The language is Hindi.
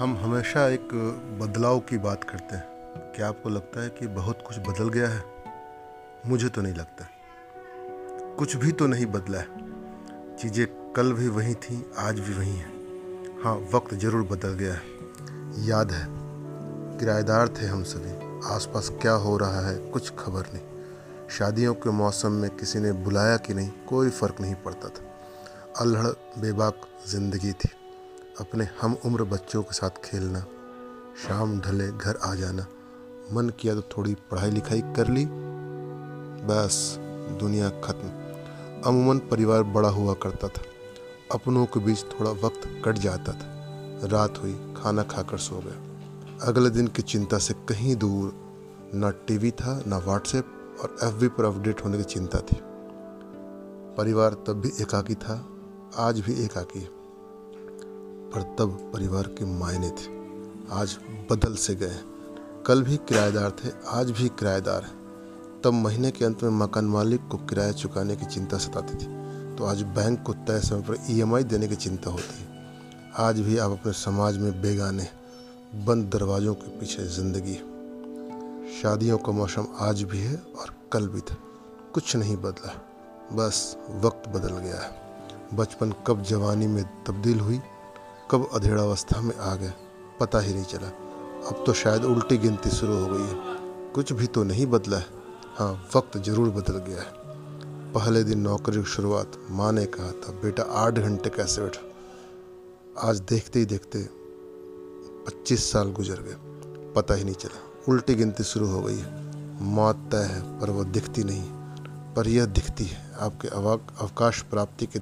हम हमेशा एक बदलाव की बात करते हैं। क्या आपको लगता है कि बहुत कुछ बदल गया है? मुझे तो नहीं लगता। कुछ भी तो नहीं बदला है। चीज़ें कल भी वही थी, आज भी वही हैं। हाँ वक्त ज़रूर बदल गया है। याद है, किराएदार थे हम सभी। आसपास क्या हो रहा है, कुछ खबर नहीं। शादियों के मौसम में किसी ने बुलाया कि नहीं, कोई फ़र्क नहीं पड़ता था। अल्हड़ बेबाक ज़िंदगी थी। अपने हम उम्र बच्चों के साथ खेलना, शाम ढले घर आ जाना, मन किया तो थोड़ी पढ़ाई लिखाई कर ली, बस दुनिया ख़त्म। अमूमन परिवार बड़ा हुआ करता था। अपनों के बीच थोड़ा वक्त कट जाता था। रात हुई, खाना खाकर सो गया। अगले दिन की चिंता से कहीं दूर ना टीवी था, ना व्हाट्सएप और एफ़ पर अपडेट होने की चिंता थी। परिवार तब भी एकाकी था, आज भी एकाकी है। पर तब परिवार के मायने थे। आज बदल से गए कल भी किराएदार थे, आज भी किराएदार हैं। तब महीने के अंत में मकान मालिक को किराया चुकाने की चिंता सताती थी। तो आज बैंक को तय समय पर ईएमआई देने की चिंता होती है। आज भी आप अपने समाज में बेगाने, बंद दरवाज़ों के पीछे ज़िंदगी है। शादियों का मौसम आज भी है और कल भी था। कुछ नहीं बदला। बस वक्त बदल गया है। बचपन कब जवानी में तब्दील हुई कब अधेड़ावस्था में आ गए पता ही नहीं चला। अब तो शायद उल्टी गिनती शुरू हो गई है। कुछ भी तो नहीं बदला है। हाँ वक्त ज़रूर बदल गया है। पहले दिन नौकरी की शुरुआत माँ ने कहा था, बेटा, आठ घंटे कैसे बैठो? आज देखते ही देखते पच्चीस साल गुजर गए। पता ही नहीं चला। उल्टी गिनती शुरू हो गई है। मौत तय है, पर वह दिखती नहीं। पर यह दिखती है। आपके अवकाश प्राप्ति के